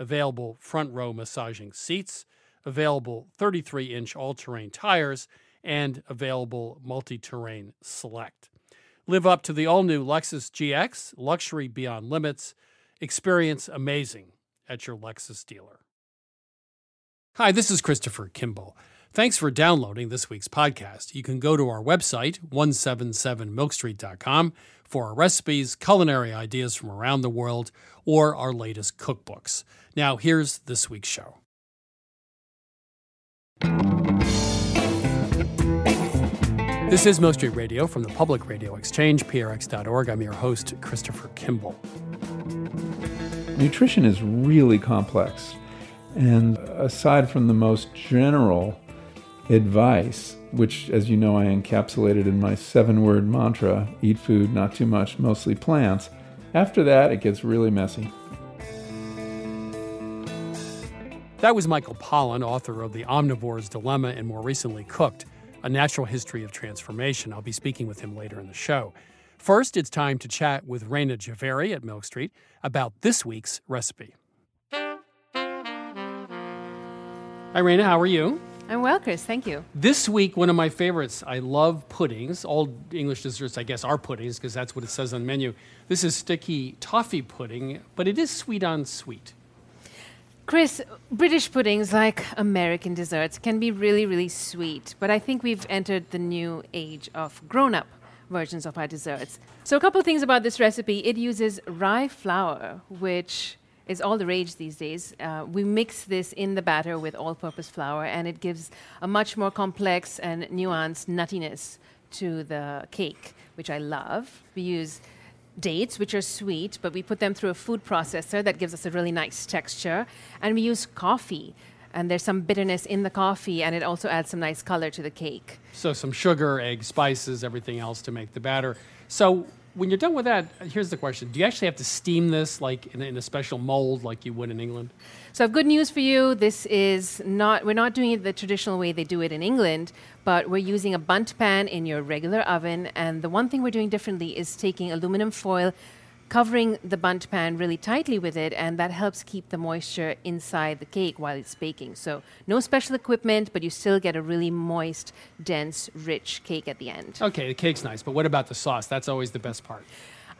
available front row massaging seats, available 33 inch all terrain tires, and available multi terrain select. Live up to the all new Lexus GX, luxury beyond limits. Experience amazing at your Lexus dealer. Hi, this is Christopher Kimball. Thanks for downloading this week's podcast. You can go to our website, 177milkstreet.com, for our recipes, culinary ideas from around the world, or our latest cookbooks. Now, here's this week's show. This is Milk Street Radio from the Public Radio Exchange, prx.org. I'm your host, Christopher Kimball. Nutrition is really complex. And aside from the most general advice, which, as you know, I encapsulated in my seven word mantra eat food, not too much, mostly plants, after that, it gets really messy. That was Michael Pollan, author of The Omnivore's Dilemma and more recently Cooked a natural history of transformation. I'll be speaking with him later in the show. First, it's time to chat with Rayna Jhaveri at Milk Street about this week's recipe. Hi, Raina. How are you? I'm well, Chris. Thank you. This week, one of my favorites. I love puddings. All English desserts, I guess, are puddings because that's what it says on the menu. This is sticky toffee pudding, but it is sweet on sweet. Chris, British puddings, like American desserts, can be really, really sweet. But I think we've entered the new age of grown up versions of our desserts. So, a couple things about this recipe it uses rye flour, which is all the rage these days. Uh, we mix this in the batter with all purpose flour, and it gives a much more complex and nuanced nuttiness to the cake, which I love. We use dates, which are sweet, but we put them through a food processor that gives us a really nice texture. And we use coffee, and there's some bitterness in the coffee, and it also adds some nice color to the cake. So some sugar, egg, spices, everything else to make the batter. So when you're done with that, here's the question: Do you actually have to steam this like in, in a special mold, like you would in England? So good news for you. This is not we're not doing it the traditional way they do it in England, but we're using a Bundt pan in your regular oven. And the one thing we're doing differently is taking aluminum foil, covering the Bundt pan really tightly with it, and that helps keep the moisture inside the cake while it's baking. So no special equipment, but you still get a really moist, dense, rich cake at the end. Okay, the cake's nice, but what about the sauce? That's always the best part.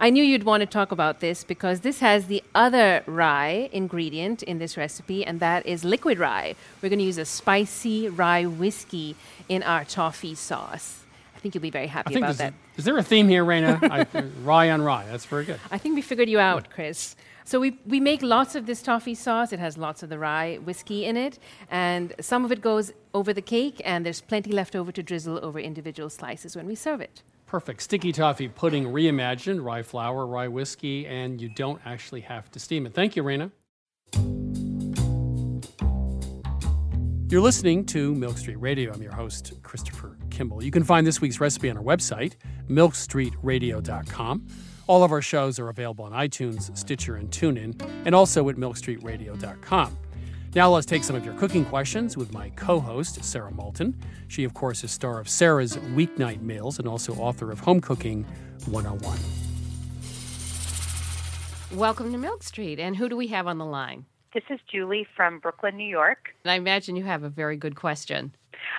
I knew you'd want to talk about this because this has the other rye ingredient in this recipe, and that is liquid rye. We're going to use a spicy rye whiskey in our toffee sauce. I think you'll be very happy about that. A, is there a theme here, Rayna? I, rye on rye. That's very good. I think we figured you out, Chris. So we, we make lots of this toffee sauce. It has lots of the rye whiskey in it, and some of it goes over the cake, and there's plenty left over to drizzle over individual slices when we serve it. Perfect. Sticky toffee pudding reimagined, rye flour, rye whiskey, and you don't actually have to steam it. Thank you, Rayna. You're listening to Milk Street Radio. I'm your host, Christopher Kimball. You can find this week's recipe on our website, milkstreetradio.com. All of our shows are available on iTunes, Stitcher, and TuneIn, and also at milkstreetradio.com. Now let's take some of your cooking questions with my co-host, Sara Moulton. She, of course, is star of Sara's Weeknight Meals and also author of Home Cooking 101. Welcome to Milk Street. And who do we have on the line? This is Julie from Brooklyn, New York. And I imagine you have a very good question.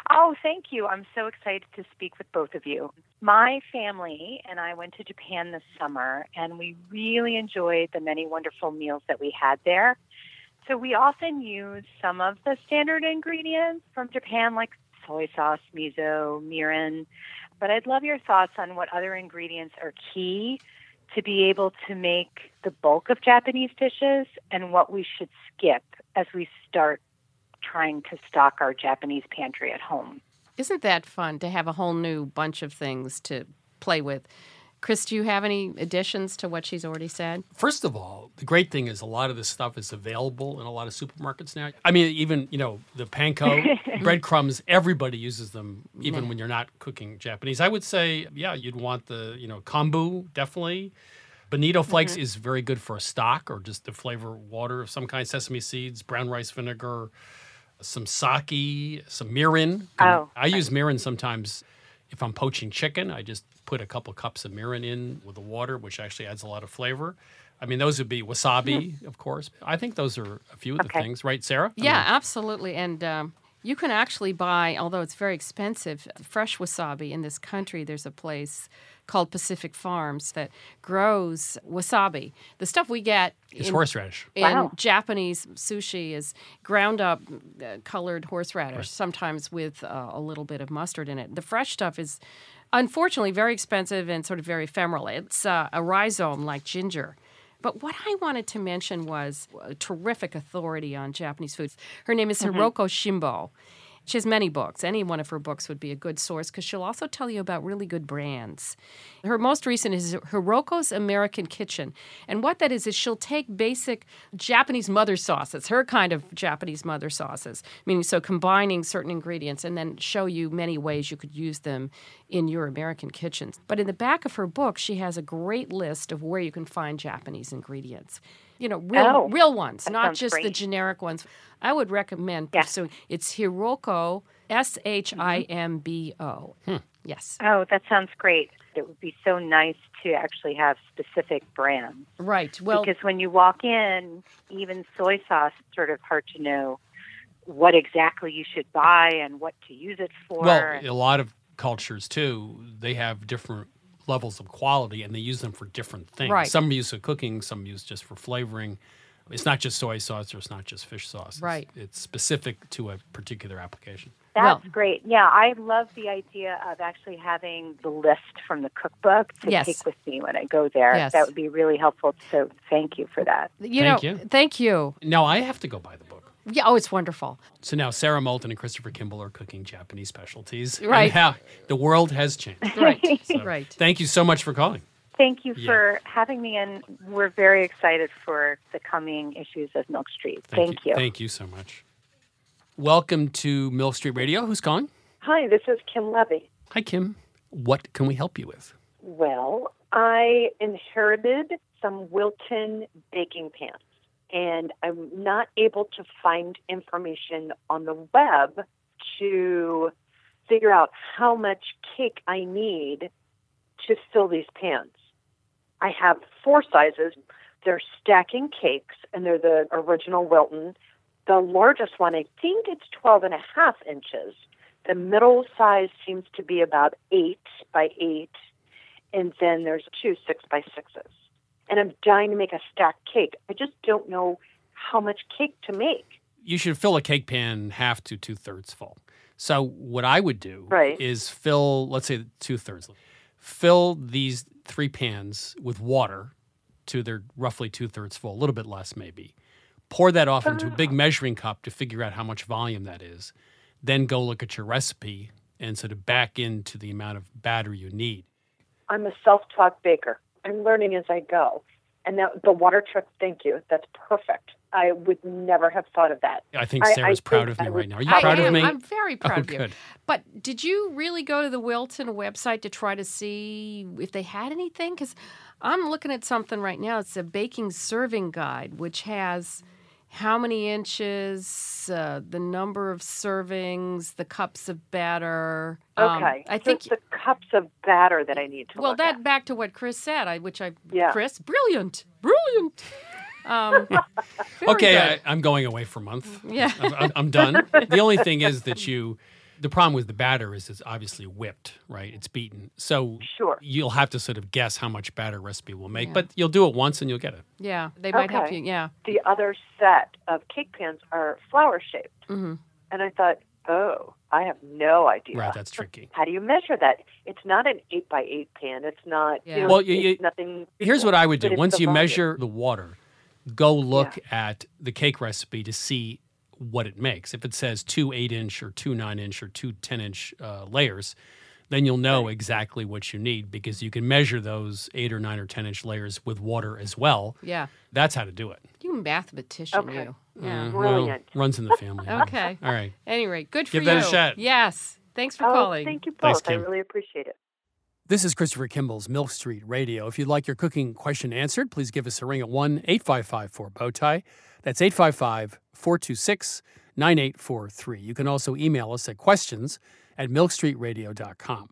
Oh, thank you. I'm so excited to speak with both of you. My family and I went to Japan this summer, and we really enjoyed the many wonderful meals that we had there. So we often use some of the standard ingredients from Japan, like soy sauce, miso, mirin. But I'd love your thoughts on what other ingredients are key to be able to make the bulk of Japanese dishes and what we should skip as we start trying to stock our Japanese pantry at home. Isn't that fun to have a whole new bunch of things to play with? Chris, do you have any additions to what she's already said? First of all, the great thing is a lot of this stuff is available in a lot of supermarkets now. I mean, even, you know, the panko, breadcrumbs, everybody uses them, even when you're not cooking Japanese. I would say, yeah, you'd want the, you know, kombu, definitely. Bonito flakes mm-hmm. is very good for a stock or just to flavor water of some kind, sesame seeds, brown rice vinegar, some sake, some mirin. Oh. I use mirin sometimes if I'm poaching chicken. I just put a couple cups of mirin in with the water, which actually adds a lot of flavor. I mean, those would be wasabi, hmm. of course. I think those are a few of okay. the things, right, Sara? Yeah, I mean, absolutely. And um, you can actually buy, although it's very expensive, fresh wasabi in this country. There's a place called Pacific Farms that grows wasabi. The stuff we get is horseradish. In wow. Japanese sushi is ground up uh, colored horseradish, right. sometimes with uh, a little bit of mustard in it. The fresh stuff is unfortunately very expensive and sort of very ephemeral. It's uh, a rhizome like ginger. But what I wanted to mention was a terrific authority on Japanese foods. Her name is mm-hmm. Hiroko Shimbo. She has many books. Any one of her books would be a good source because she'll also tell you about really good brands. Her most recent is Hiroko's American Kitchen. And what that is, is she'll take basic Japanese mother sauces, her kind of Japanese mother sauces, meaning so combining certain ingredients and then show you many ways you could use them in your American kitchens. But in the back of her book, she has a great list of where you can find Japanese ingredients you know, real oh, real ones, not just great. the generic ones. I would recommend yeah. pursuing. It's Hiroko, S H I M B O. Hmm. Yes. Oh, that sounds great. It would be so nice to actually have specific brands. Right. Well, because when you walk in, even soy sauce, it's sort of hard to know what exactly you should buy and what to use it for. Well, a lot of cultures too, they have different levels of quality and they use them for different things. Right. Some use for cooking, some use just for flavoring. It's not just soy sauce or it's not just fish sauce. Right. It's specific to a particular application. That's Well- great. Yeah, I love the idea of actually having the list from the cookbook to Yes. take with me when I go there. Yes. That would be really helpful. So thank you for that. You Thank know, you. thank you. Now I have to go buy the book. Yeah, oh, it's wonderful. So now Sara Moulton and Christopher Kimball are cooking Japanese specialties. Right. how the world has changed. Right, So right. Thank you so much for calling. Thank you Yeah. for having me, and we're very excited for the coming issues of Milk Street. Thank, you. Thank you so much. Welcome to Milk Street Radio. Who's calling? Hi, this is Kim Levy. Hi, Kim. What can we help you with? Well, I inherited some Wilton baking pans, and I'm not able to find information on the web to figure out how much cake I need to fill these pans. I have four sizes. They're stacking cakes, and they're the original Wilton. The largest one, I think it's 12 and a half inches. The middle size seems to be about 8 by 8, and then there's two 6 by 6s. And I'm dying to make a stacked cake. I just don't know how much cake to make. You should fill a cake pan half to two thirds full. So what I would do Right. is fill, let's say two thirds, fill these three pans with water to their roughly two thirds full, a little bit less maybe. Pour that off into a big ah. measuring cup to figure out how much volume that is. Then go look at your recipe and sort of back into the amount of batter you need. I'm a self-taught baker. I'm learning as I go. And that, the water trick, thank you. That's perfect. I would never have thought of that. I think I- I Sara's proud think of me right now. Are you I proud I of am. me? I'm very oh, proud Oh, of you. good. But did you really go to the Wilton website to try to see if they had anything? Because I'm looking at something right now. It's a baking serving guide, which has how many inches, uh, the number of servings, the cups of batter. Um, Okay. I So think. it's the cups of batter that I need to well, look that at. back to what Chris said, I, which I Yeah. Chris, brilliant, brilliant. Um, okay, good. I, I'm going away for a month. Yeah. I'm, I'm- I'm done. the only thing is that you, the problem with the batter is it's obviously whipped, right? It's beaten. So Sure. you'll have to sort of guess how much batter recipe will make, Yeah. but you'll do it once and you'll get it. yeah, they might help Okay. you. Yeah. the other set of cake pans are flower shaped. Mhm. And I thought, oh, I have no idea. Right, that's tricky. How do you measure that? It's not an eight by eight pan. It's not. Yeah. You know, Well, you- it's you- nothing. Here's what I would do. Once you volume. measure the water, go look at the cake recipe to see what it makes. If it says two eight inch or two nine inch or two 10 inch uh, layers, then you'll know exactly what you need because you can measure those eight or nine or 10 inch layers with water as well. Yeah. That's how to do it. You mathematician, Okay. you. Yeah. Uh, well, Brilliant. runs in the family. Okay. All right. Anyway, good for Give you. that a shot. Yes. Thanks for Oh, calling. thank you Thanks, both. I really appreciate it. This is Christopher Kimball's Milk Street Radio. If you'd like your cooking question answered, please give us a ring at 1 855 4 Bowtie. That's 855 426 9843. You can also email us at questions at milkstreetradio.com.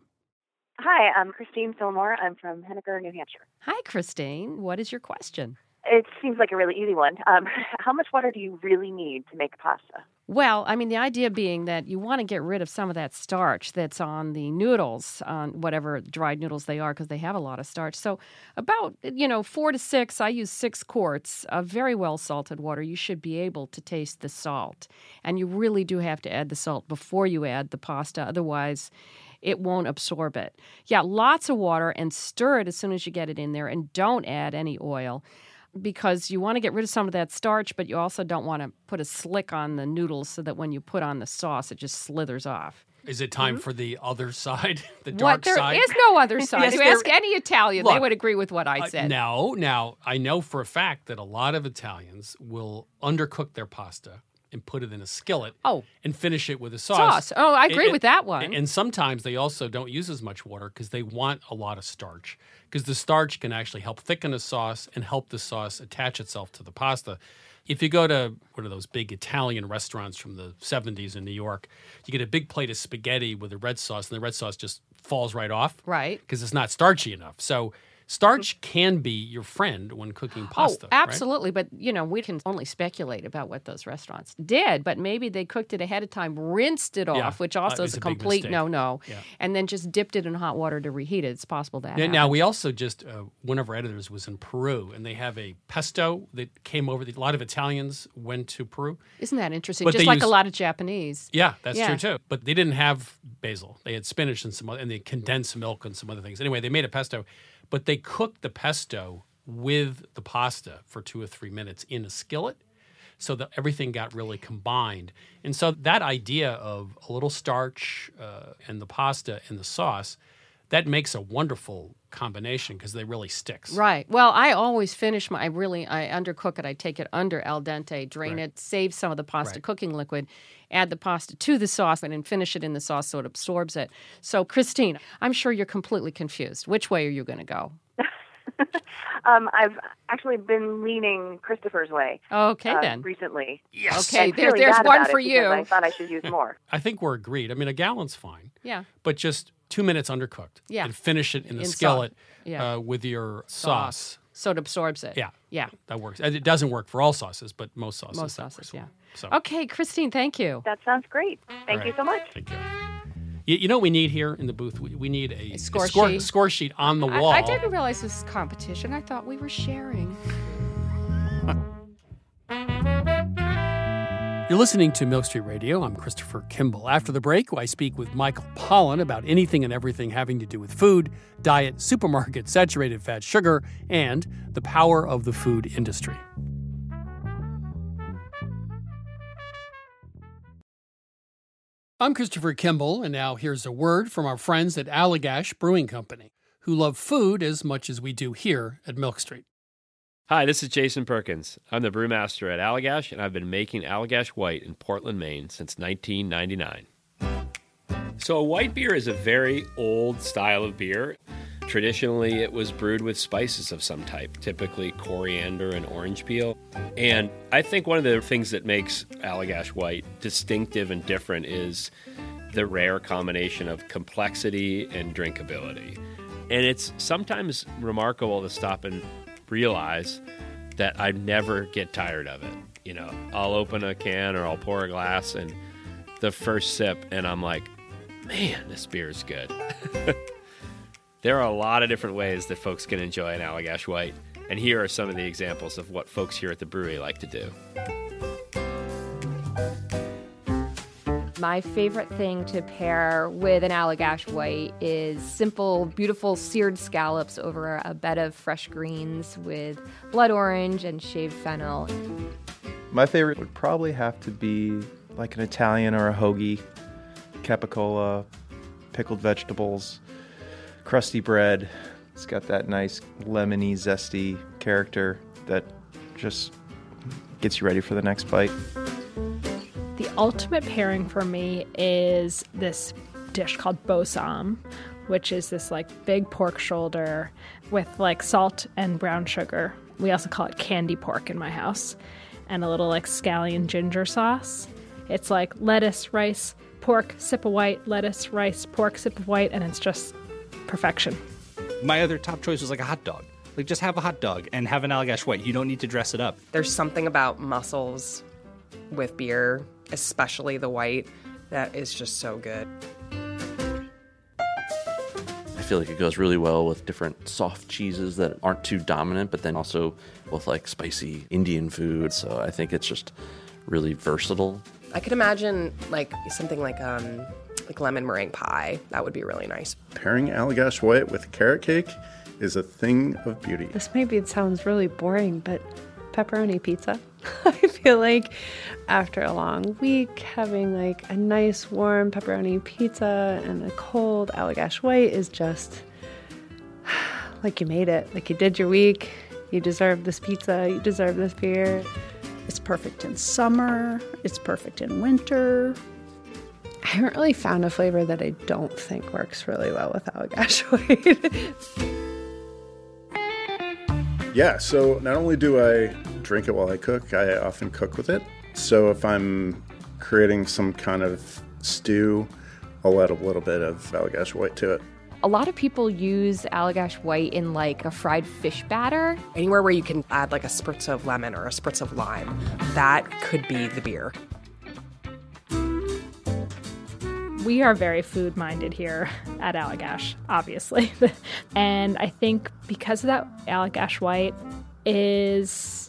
Hi, I'm Christine Fillmore. I'm from Henniker, New Hampshire. Hi, Christine. What is your question? It seems like a really easy one. Um, how much water do you really need to make pasta? Well, I mean, the idea being that you want to get rid of some of that starch that's on the noodles, on whatever dried noodles they are, because they have a lot of starch. So, about, you know, four to six, I use six quarts of very well salted water. You should be able to taste the salt. And you really do have to add the salt before you add the pasta. Otherwise, it won't absorb it. Yeah, lots of water and stir it as soon as you get it in there. And don't add any oil because you want to get rid of some of that starch, but you also don't want to put a slick on the noodles so that when you put on the sauce, it just slithers off. Is it time for the other side, the what? dark There side? is no other side. Yes, you there- ask any Italian, they would agree with what I Uh, said. no, now I know for a fact that a lot of Italians will undercook their pasta and put it in a skillet Oh. and finish it with a sauce. Sauce. Oh, I agree And- with that one. And sometimes they also don't use as much water because they want a lot of starch because the starch can actually help thicken a sauce and help the sauce attach itself to the pasta. If you go to one of those big Italian restaurants from the 70s in New York, you get a big plate of spaghetti with a red sauce, and the red sauce just falls right off Right. because it's not starchy enough. So Starch can be your friend when cooking pasta. Oh, absolutely. Right? But, you know, we can only speculate about what those restaurants did, but maybe they cooked it ahead of time, rinsed it Yeah, off, which also is a a complete no no, Yeah. and then just dipped it in hot water to reheat it. It's possible that. Yeah, now we also just uh, one of our editors was in Peru, and they have a pesto that came over. A lot of Italians went to Peru. Isn't that interesting? But just like a lot of Japanese. Yeah, that's Yeah. true too. But they didn't have basil. They had spinach and some other, and they condensed milk and some other things. Anyway, they made a pesto, but they cooked the pesto with the pasta for two or three minutes in a skillet. So that everything got really combined, and so that idea of a little starch uh, and the pasta and the sauce, that makes a wonderful combination because they really sticks. Right. Well, I always finish my. I really I undercook it. I take it under al dente, drain Right. it, save some of the pasta Right. cooking liquid, add the pasta to the sauce, and then finish it in the sauce so it absorbs it. So, Christine, I'm sure you're completely confused. Which way are you going to go? Um, I've actually been leaning Christopher's way. Okay, uh, then. recently. Yes. Okay, there, feeling there's one for you. I thought I should use more. I think we're agreed. I mean, a gallon's fine. Yeah. but just two minutes undercooked. Yeah. And finish it in the In sauce. skillet Yeah. uh, with your sauce. So it absorbs it. Yeah. Yeah. That works. And It doesn't work for all sauces, but most sauces. Most sauces, works yeah. So, Okay, Christine, thank you. That sounds great. Thank All you so much. Thank you. You, you know what we need here in the booth? We, we need a, score score, sheet. score sheet on the I, wall. I didn't realize this was competition. I thought we were sharing. You're listening to Milk Street Radio. I'm Christopher Kimball. After the break, I speak with Michael Pollan about anything and everything having to do with food, diet, supermarket, saturated fat, sugar, and the power of the food industry. I'm Christopher Kimball, and now here's a word from our friends at Allagash Brewing Company, who love food as much as we do here at Milk Street. Hi, this is Jason Perkins. I'm the brewmaster at Allagash, and I've been making Allagash White in Portland, Maine since 1999. So, a white beer is a very old style of beer. Traditionally, it was brewed with spices of some type, typically coriander and orange peel. And I think one of the things that makes Allagash White distinctive and different is the rare combination of complexity and drinkability. And it's sometimes remarkable to stop and realize that I never get tired of it. You know, I'll open a can or I'll pour a glass and the first sip, and I'm like, man, this beer is good. there are a lot of different ways that folks can enjoy an Allagash White, and here are some of the examples of what folks here at the brewery like to do. My favorite thing to pair with an Allagash white is simple, beautiful seared scallops over a bed of fresh greens with blood orange and shaved fennel. My favorite would probably have to be like an Italian or a hoagie, capicola, pickled vegetables, crusty bread. It's got that nice lemony, zesty character that just gets you ready for the next bite. The ultimate pairing for me is this dish called bossam, which is this like big pork shoulder with like salt and brown sugar. We also call it candy pork in my house, and a little like scallion ginger sauce. It's like lettuce, rice, pork, sip of white, lettuce, rice, pork, sip of white, and it's just perfection. My other top choice was like a hot dog. Like just have a hot dog and have an Allagash white. You don't need to dress it up. There's something about mussels with beer, especially the white, that is just so good. I feel like it goes really well with different soft cheeses that aren't too dominant, but then also with like spicy Indian food. So I think it's just really versatile. I could imagine like something like um like lemon meringue pie. That would be really nice. Pairing Allagash White with carrot cake is a thing of beauty. This maybe it sounds really boring, but pepperoni pizza. I feel like after a long week, having like a nice warm pepperoni pizza and a cold Allagash White is just like you made it. Like you did your week. You deserve this pizza. You deserve this beer. It's perfect in summer. It's perfect in winter. I haven't really found a flavor that I don't think works really well with Allagash White. Yeah, so not only do I drink it while I cook, I often cook with it. So if I'm creating some kind of stew, I'll add a little bit of Allagash White to it. A lot of people use Allagash White in like a fried fish batter. Anywhere where you can add like a spritz of lemon or a spritz of lime, that could be the beer. We are very food minded here at Allagash, obviously. and I think because of that, Allagash White is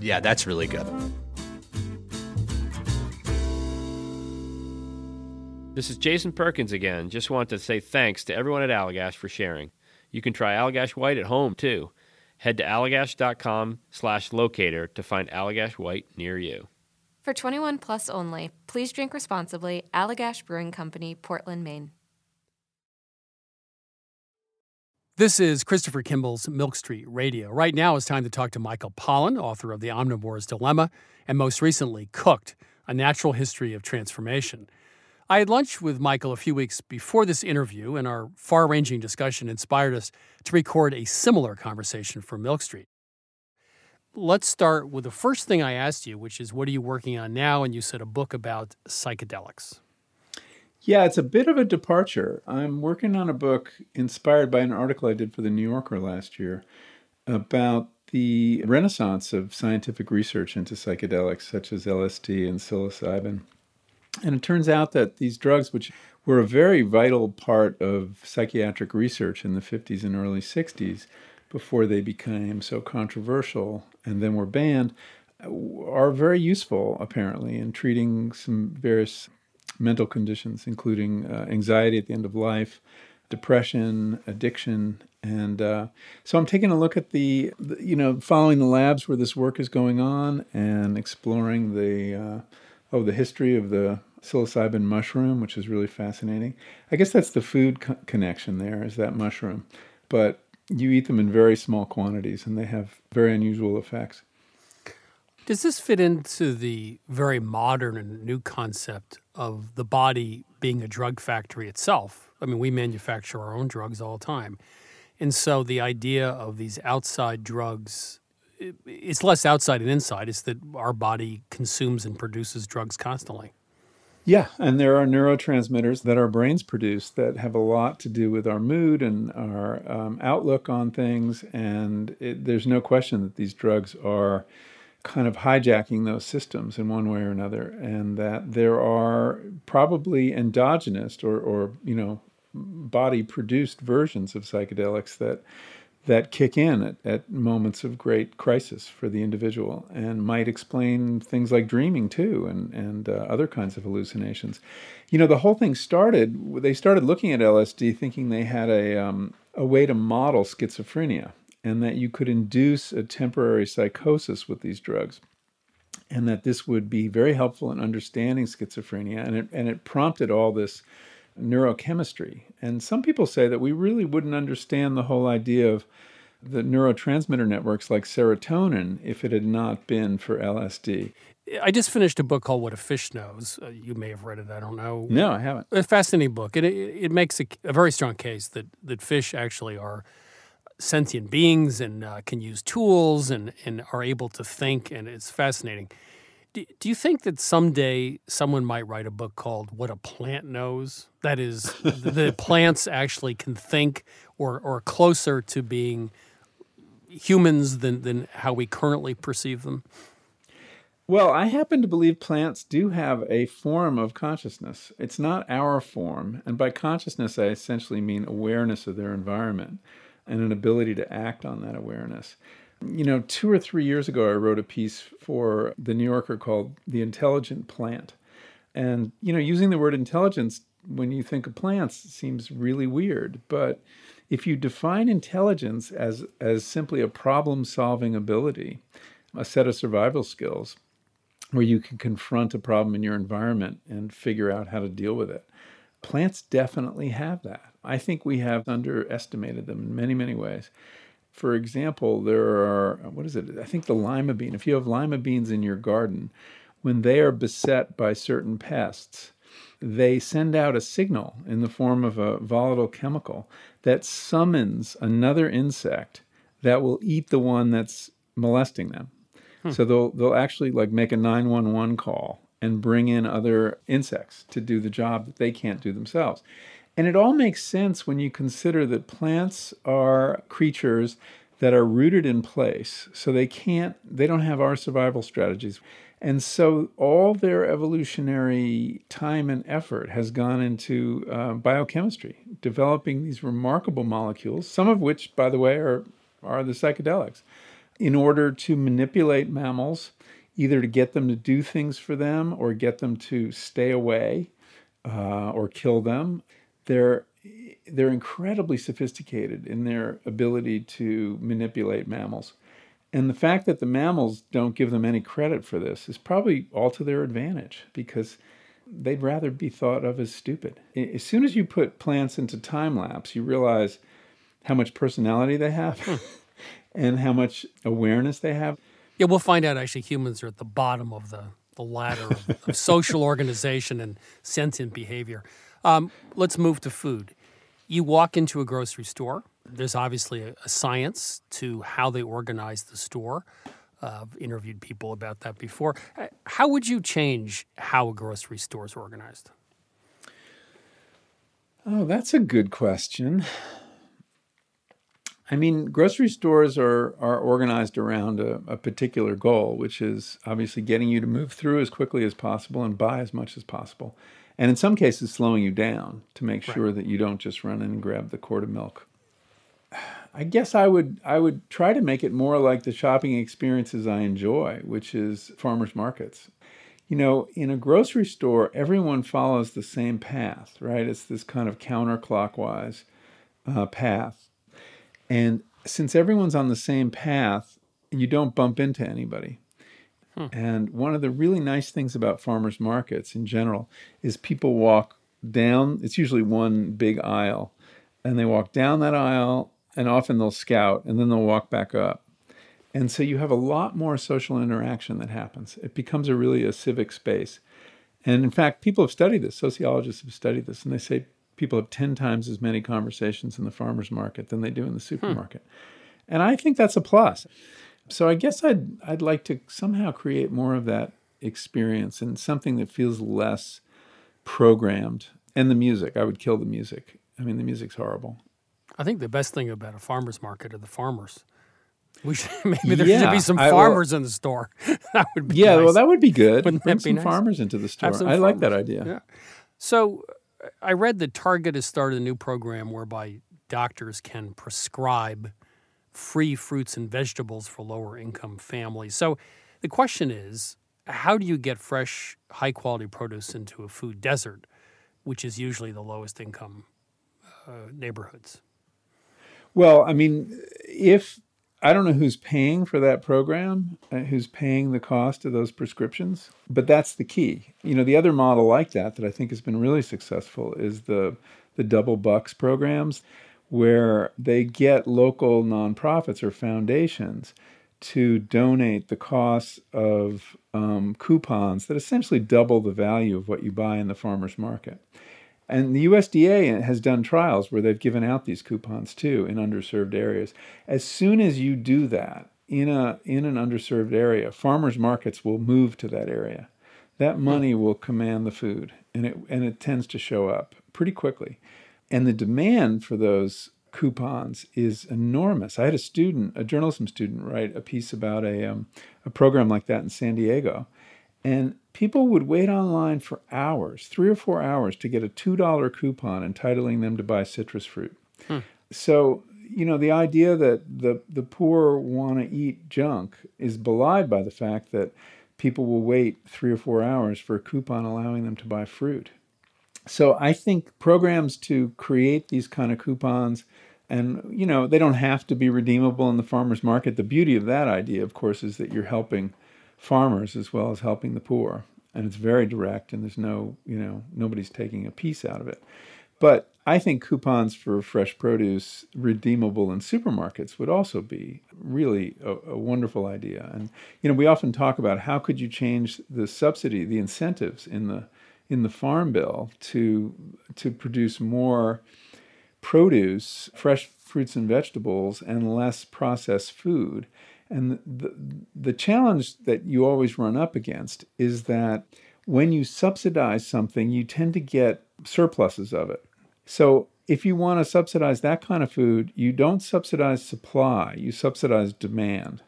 yeah, that's really good. This is Jason Perkins again. Just want to say thanks to everyone at Allagash for sharing. You can try Allagash White at home too. Head to allagash.com slash locator to find Allagash White near you. For 21 plus only, please drink responsibly. Allagash Brewing Company, Portland, Maine. This is Christopher Kimball's Milk Street Radio. Right now it's time to talk to Michael Pollan, author of The Omnivore's Dilemma, and most recently, Cooked, A Natural History of Transformation. I had lunch with Michael a few weeks before this interview, and our far ranging discussion inspired us to record a similar conversation for Milk Street. Let's start with the first thing I asked you, which is what are you working on now? And you said a book about psychedelics. Yeah, it's a bit of a departure. I'm working on a book inspired by an article I did for the New Yorker last year about the renaissance of scientific research into psychedelics such as LSD and psilocybin. And it turns out that these drugs, which were a very vital part of psychiatric research in the 50s and early 60s, before they became so controversial and then were banned, are very useful, apparently, in treating some various mental conditions, including uh, anxiety at the end of life, depression, addiction. And uh, so I'm taking a look at the, the, you know, following the labs where this work is going on and exploring the. Uh, oh, the history of the psilocybin mushroom, which is really fascinating. I guess that's the food co- connection there, is that mushroom. But you eat them in very small quantities and they have very unusual effects. Does this fit into the very modern and new concept of the body being a drug factory itself? I mean, we manufacture our own drugs all the time. And so the idea of these outside drugs it's less outside and inside. It's that our body consumes and produces drugs constantly. Yeah, and there are neurotransmitters that our brains produce that have a lot to do with our mood and our um, outlook on things. And it, there's no question that these drugs are kind of hijacking those systems in one way or another, and that there are probably endogenous or, or you know, body produced versions of psychedelics that that kick in at, at moments of great crisis for the individual and might explain things like dreaming too and, and uh, other kinds of hallucinations. You know, the whole thing started, they started looking at LSD thinking they had a, um, a way to model schizophrenia and that you could induce a temporary psychosis with these drugs and that this would be very helpful in understanding schizophrenia. And it, and it prompted all this neurochemistry. And some people say that we really wouldn't understand the whole idea of the neurotransmitter networks like serotonin if it had not been for LSD. I just finished a book called What a Fish Knows. Uh, you may have read it. I don't know. No, I haven't. A fascinating book. It, it, it makes a, a, very strong case that, that fish actually are sentient beings and uh, can use tools and, and are able to think. And it's fascinating. Do, do you think that someday someone might write a book called What a Plant Knows? That is, the plants actually can think or, or closer to being humans than, than how we currently perceive them? Well, I happen to believe plants do have a form of consciousness. It's not our form. And by consciousness, I essentially mean awareness of their environment and an ability to act on that awareness. You know, two or three years ago, I wrote a piece for The New Yorker called The Intelligent Plant. And, you know, using the word intelligence when you think of plants seems really weird. But if you define intelligence as, as simply a problem solving ability, a set of survival skills, where you can confront a problem in your environment and figure out how to deal with it, Plants definitely have that. I think we have underestimated them in many, many ways. For example, there are, what is it? I think the lima bean. If you have lima beans in your garden, when they are beset by certain pests, they send out a signal in the form of a volatile chemical that summons another insect that will eat the one that's molesting them. Hmm. So they'll they'll actually like make a 911 call and bring in other insects to do the job that they can't do themselves. And it all makes sense when you consider that plants are creatures that are rooted in place. So they can't they don't have our survival strategies. And so all their evolutionary time and effort has gone into uh, biochemistry, developing these remarkable molecules, some of which, by the way, are, are the psychedelics, in order to manipulate mammals, either to get them to do things for them or get them to stay away uh, or kill them. They're they're incredibly sophisticated in their ability to manipulate mammals. And the fact that the mammals don't give them any credit for this is probably all to their advantage because they'd rather be thought of as stupid. As soon as you put plants into time lapse, you realize how much personality they have hmm. and how much awareness they have. Yeah, we'll find out actually humans are at the bottom of the, the ladder of, of social organization and sentient behavior. Um, let's move to food. You walk into a grocery store there's obviously a, a, science to how they organize the store. Uh, I've interviewed people about that before. Uh, how would you change how a grocery store is organized? Oh, that's a good question. I mean, grocery stores are, are organized around a, a, particular goal, which is obviously getting you to move through as quickly as possible and buy as much as possible. And in some cases, slowing you down to make sure right. that you don't just run in and grab the quart of milk. I guess I would I would try to make it more like the shopping experiences I enjoy, which is farmers markets. You know, in a grocery store, everyone follows the same path, right? It's this kind of counterclockwise uh, path, and since everyone's on the same path, you don't bump into anybody. Hmm. And one of the really nice things about farmers markets in general is people walk down. It's usually one big aisle, and they walk down that aisle and often they'll scout and then they'll walk back up. And so you have a lot more social interaction that happens. It becomes a really a civic space. And in fact, people have studied this, sociologists have studied this, and they say people have 10 times as many conversations in the farmer's market than they do in the hmm. supermarket. Hmm. And I think that's a plus. So I guess I'd I'd like to somehow create more of that experience and something that feels less programmed. And the music, I would kill the music. I mean, the music's horrible. I think the best thing about a farmer's market are the farmers. We should, maybe there yeah, should be some farmers I, well, in the store. that would be yeah. Nice. Well, that would be good. Wouldn't Bring some nice? farmers into the store. I farmers. like that idea. Yeah. So, I read that Target has started a new program whereby doctors can prescribe free fruits and vegetables for lower income families. So, the question is, how do you get fresh, high quality produce into a food desert, which is usually the lowest income uh, neighborhoods? Well, I mean, if I don't know who's paying for that program, uh, who's paying the cost of those prescriptions, but that's the key. You know, the other model like that that I think has been really successful is the the double bucks programs where they get local nonprofits or foundations to donate the cost of um, coupons that essentially double the value of what you buy in the farmer's market. And the USDA has done trials where they've given out these coupons too in underserved areas. As soon as you do that in a in an underserved area, farmers markets will move to that area. That hmm. money will command the food and it and it tends to show up pretty quickly. And the demand for those coupons is enormous. I had a student, a journalism student, write a piece about a um, a program like that in San Diego, and people would wait online for hours, three or four hours, to get a $2 coupon entitling them to buy citrus fruit. Hmm. So, you know, the idea that the, the poor want to eat junk is belied by the fact that people will wait three or four hours for a coupon allowing them to buy fruit. So I think programs to create these kind of coupons and you know they don't have to be redeemable in the farmers market the beauty of that idea of course is that you're helping farmers as well as helping the poor. and it's very direct, and there's no, you know, nobody's taking a piece out of it. But I think coupons for fresh produce redeemable in supermarkets would also be really a, a, wonderful idea. And you know, we often talk about how could you change the subsidy, the incentives in the in the farm bill to to produce more produce, fresh fruits and vegetables, and less processed food. And the, the challenge that you always run up against is that when you subsidize something, you tend to get surpluses of it. So if you want to subsidize that kind of food, you don't subsidize supply, you subsidize demand.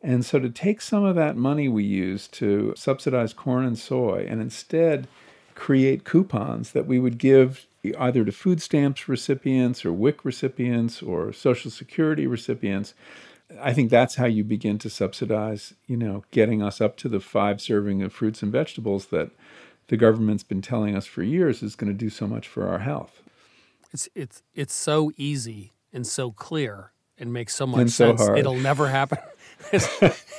And so to take some of that money we use to subsidize corn and soy and instead create coupons that we would give either to food stamps recipients or WIC recipients or Social Security recipients. I think that's how you begin to subsidize, you know, getting us up to the five serving of fruits and vegetables that the government's been telling us for years is going to do so much for our health. It's it's it's so easy and so clear and makes so much and so sense. Hard. It'll never happen. it's,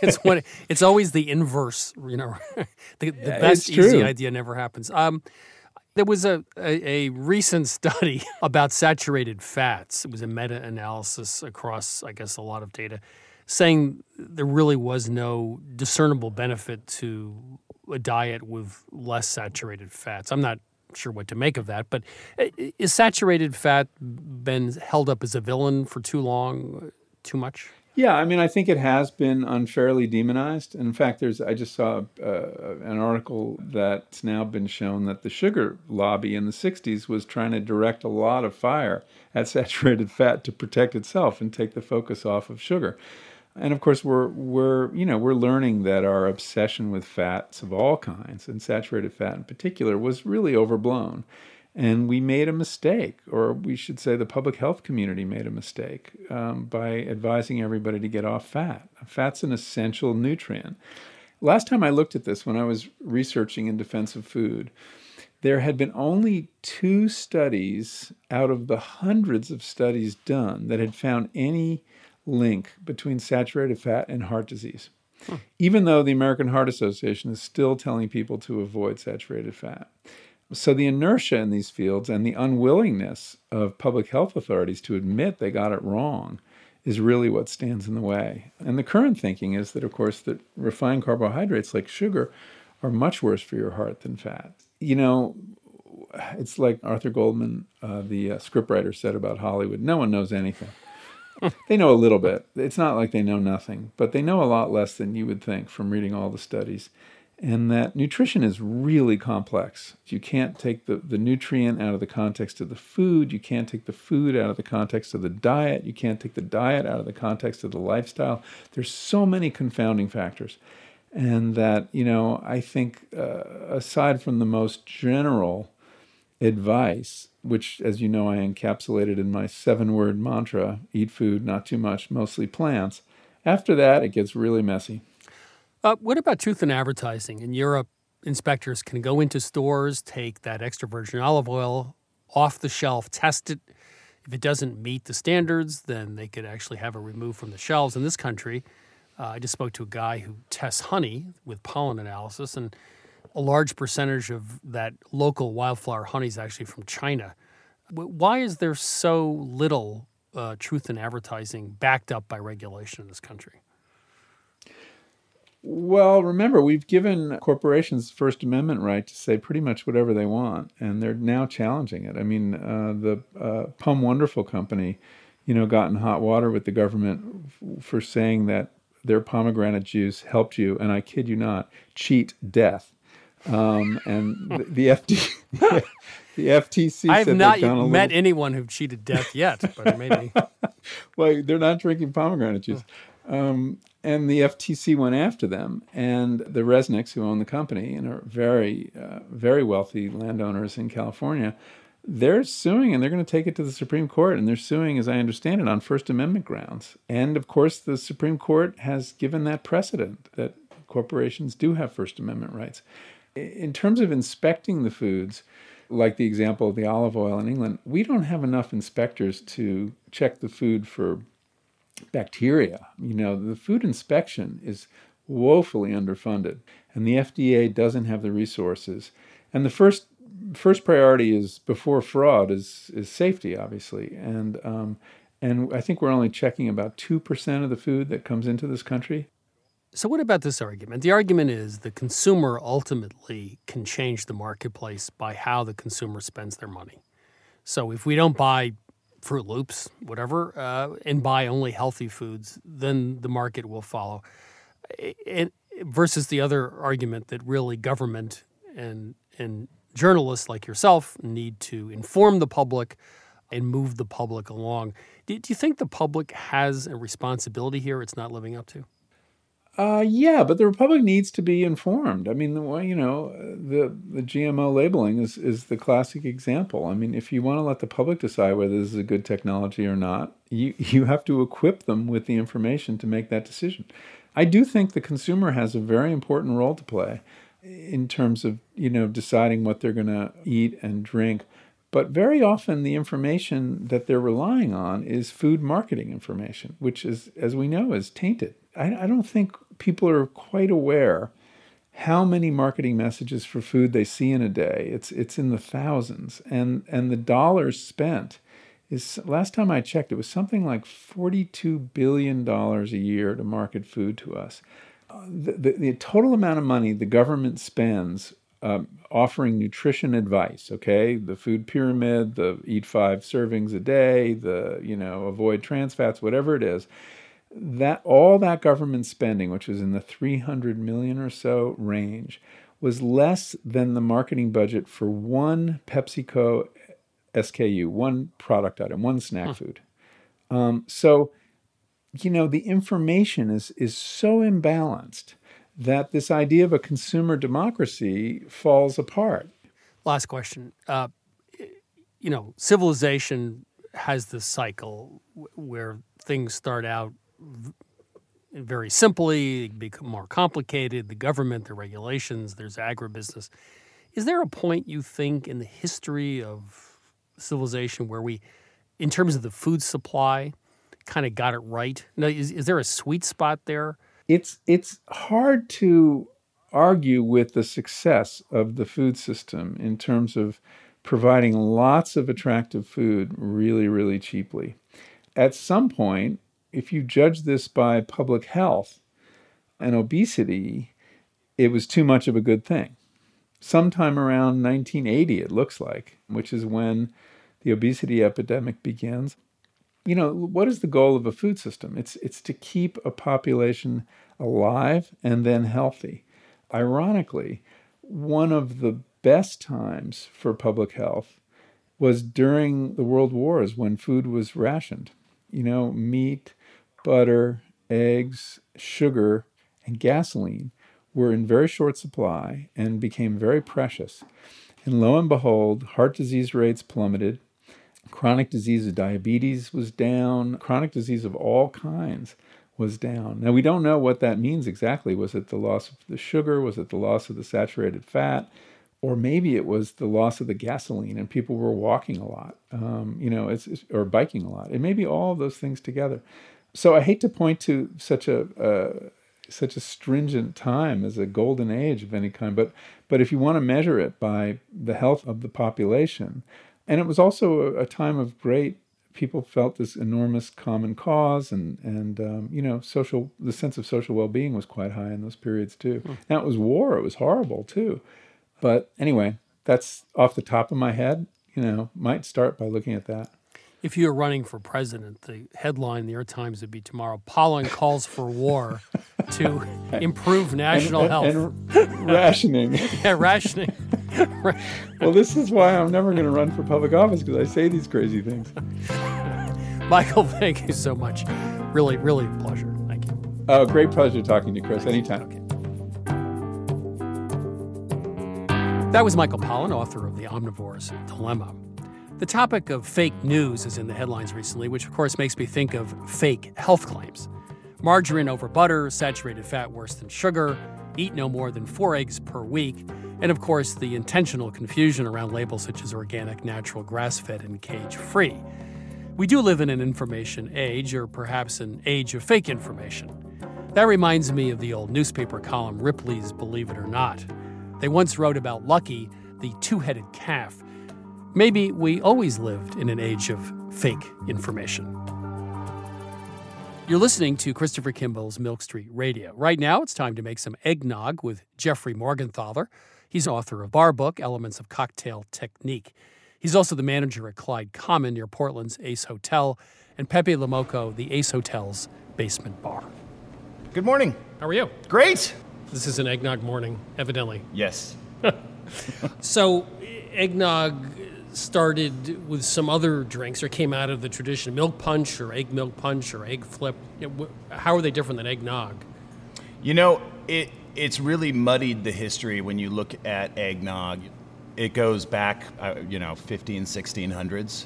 it's when it's always the inverse. You know, the, the best easy idea never happens. Um, there was a, a, a recent study about saturated fats. It was a meta analysis across, I guess, a lot of data, saying there really was no discernible benefit to a diet with less saturated fats. I'm not sure what to make of that, but is saturated fat been held up as a villain for too long, uh, too much? Yeah, I mean, I think it has been unfairly demonized. And in fact, there's I just saw uh, an article that's now been shown that the sugar lobby in the '60s was trying to direct a lot of fire at saturated fat to protect itself and take the focus off of sugar. And of course, we're we're you know we're learning that our obsession with fats of all kinds and saturated fat in particular was really overblown. And we made a mistake, or we should say the public health community made a mistake um, by advising everybody to get off fat. Fat's an essential nutrient. Last time I looked at this, when I was researching in defense of food, there had been only two studies out of the hundreds of studies done that had found any link between saturated fat and heart disease. Even though the American Heart Association is still telling people to avoid saturated fat. So the inertia in these fields and the unwillingness of public health authorities to admit they got it wrong is really what stands in the way. And the current thinking is that, of course, that refined carbohydrates like sugar are much worse for your heart than fat. You know, it's like Arthur Goldman, uh, the uh, scriptwriter, said about Hollywood no one knows anything. they know a little bit. It's not like they know nothing, but they know a lot less than you would think from reading all the studies. And that nutrition is really complex. You can't take the, the nutrient out of the context of the food. You can't take the food out of the context of the diet. You can't take the diet out of the context of the lifestyle. There's so many confounding factors. And that, you know, I think uh, aside from the most general advice, which, as you know, I encapsulated in my seven word mantra eat food, not too much, mostly plants. After that, it gets really messy. Uh, what about truth in advertising? In Europe, inspectors can go into stores, take that extra virgin olive oil off the shelf, test it. If it doesn't meet the standards, then they could actually have it removed from the shelves. In this country, uh, I just spoke to a guy who tests honey with pollen analysis, and a large percentage of that local wildflower honey is actually from China. Why is there so little uh, truth in advertising backed up by regulation in this country? Well, remember, we've given corporations First Amendment right to say pretty much whatever they want, and they're now challenging it. I mean, uh, the uh, POM Wonderful Company, you know, got in hot water with the government f- for saying that their pomegranate juice helped you, and I kid you not, cheat death. Um, and the, the FD, the FTC. I have said not met little- anyone who cheated death yet, but maybe. well, they're not drinking pomegranate juice. Um, and the FTC went after them, and the Resnicks, who own the company and are very, uh, very wealthy landowners in California, they're suing and they're going to take it to the Supreme Court. And they're suing, as I understand it, on First Amendment grounds. And of course, the Supreme Court has given that precedent that corporations do have First Amendment rights. In terms of inspecting the foods, like the example of the olive oil in England, we don't have enough inspectors to check the food for bacteria. You know, the food inspection is woefully underfunded, and the FDA doesn't have the resources. And the first first priority is before fraud is is safety, obviously, and um, and I think we're only checking about two percent of the food that comes into this country. So, what about this argument? The argument is the consumer ultimately can change the marketplace by how the consumer spends their money. So, if we don't buy Froot Loops, whatever, uh, and buy only healthy foods, then the market will follow. Versus the other argument that really government and and journalists like yourself need to inform the public and move the public along. Do, do you think the public has a responsibility here it's not living up to? Uh, yeah, but the Republic needs to be informed. I mean, the, you know, the the GMO labeling is is the classic example. I mean, if you want to let the public decide whether this is a good technology or not, you you have to equip them with the information to make that decision. I do think the consumer has a very important role to play in terms of you know deciding what they're going to eat and drink. But very often, the information that they're relying on is food marketing information, which is, as we know, is tainted. I don't think people are quite aware how many marketing messages for food they see in a day. It's it's in the thousands, and and the dollars spent is last time I checked, it was something like forty-two billion dollars a year to market food to us. Uh, the, the, the, total amount of money the government spends um, offering nutrition advice, okay, the food pyramid, the eat five servings a day, the you know avoid trans fats, whatever it is that all that government spending, which was in the 300 million or so range, was less than the marketing budget for one PepsiCo SKU, one product item, one snack huh. food. Um, so, you know, the information is is so imbalanced that this idea of a consumer democracy falls apart. Last question. Uh, you know, civilization has this cycle where things start out very simply, become more complicated. The government, the regulations, there's agribusiness. Is there a point you think in the history of civilization where we, in terms of the food supply, kind of got it right? Now, is, is there a sweet spot there? It's it's hard to argue with the success of the food system in terms of providing lots of attractive food really, really cheaply. At some point, if you judge this by public health and obesity, it was too much of a good thing. Sometime around 1980, it looks like, which is when the obesity epidemic begins. You know, what is the goal of a food system? It's, it's to keep a population alive and then healthy. Ironically, one of the best times for public health was during the world wars when food was rationed. You know, meat, butter, eggs, sugar, and gasoline were in very short supply and became very precious. And lo and behold, heart disease rates plummeted. Chronic disease of diabetes was down. Chronic disease of all kinds was down. Now, we don't know what that means exactly. Was it the loss of the sugar? Was it the loss of the saturated fat? Or maybe it was the loss of the gasoline and people were walking a lot, um, you know, it's, it's, or biking a lot. It may be all of those things together so I hate to point to such a uh, such a stringent time as a golden age of any kind, but but if you want to measure it by the health of the population, and it was also a, a time of great people felt this enormous common cause and and um, you know social the sense of social well-being was quite high in those periods too hmm. now it was war it was horrible too but anyway that's off the top of my head you know might start by looking at that if you were running for president, the headline in the New York Times would be tomorrow Pollan calls for war to improve national and, health. And rationing. yeah, rationing. well, this is why I'm never going to run for public office because I say these crazy things. Michael, thank you so much. Really, really a pleasure. Thank you. Oh, great pleasure talking to you, Chris. Anytime. Okay. That was Michael Pollan, author of The Omnivore's Dilemma. The topic of fake news is in the headlines recently, which of course makes me think of fake health claims. Margarine over butter, saturated fat worse than sugar, eat no more than four eggs per week, and of course the intentional confusion around labels such as organic, natural, grass fed, and cage free. We do live in an information age, or perhaps an age of fake information. That reminds me of the old newspaper column Ripley's Believe It or Not. They once wrote about Lucky, the two headed calf. Maybe we always lived in an age of fake information. You're listening to Christopher Kimball's Milk Street Radio. Right now, it's time to make some eggnog with Jeffrey Morgenthaler. He's author of Bar Book Elements of Cocktail Technique. He's also the manager at Clyde Common near Portland's Ace Hotel and Pepe Le Moko, the Ace Hotel's basement bar. Good morning. How are you? Great. This is an eggnog morning, evidently. Yes. So, eggnog started with some other drinks or came out of the tradition milk punch or egg milk punch or egg flip. You know, wh- How are they different than eggnog? You know, it it's really muddied the history when you look at eggnog. It goes back, uh, you know, 15, 1600s.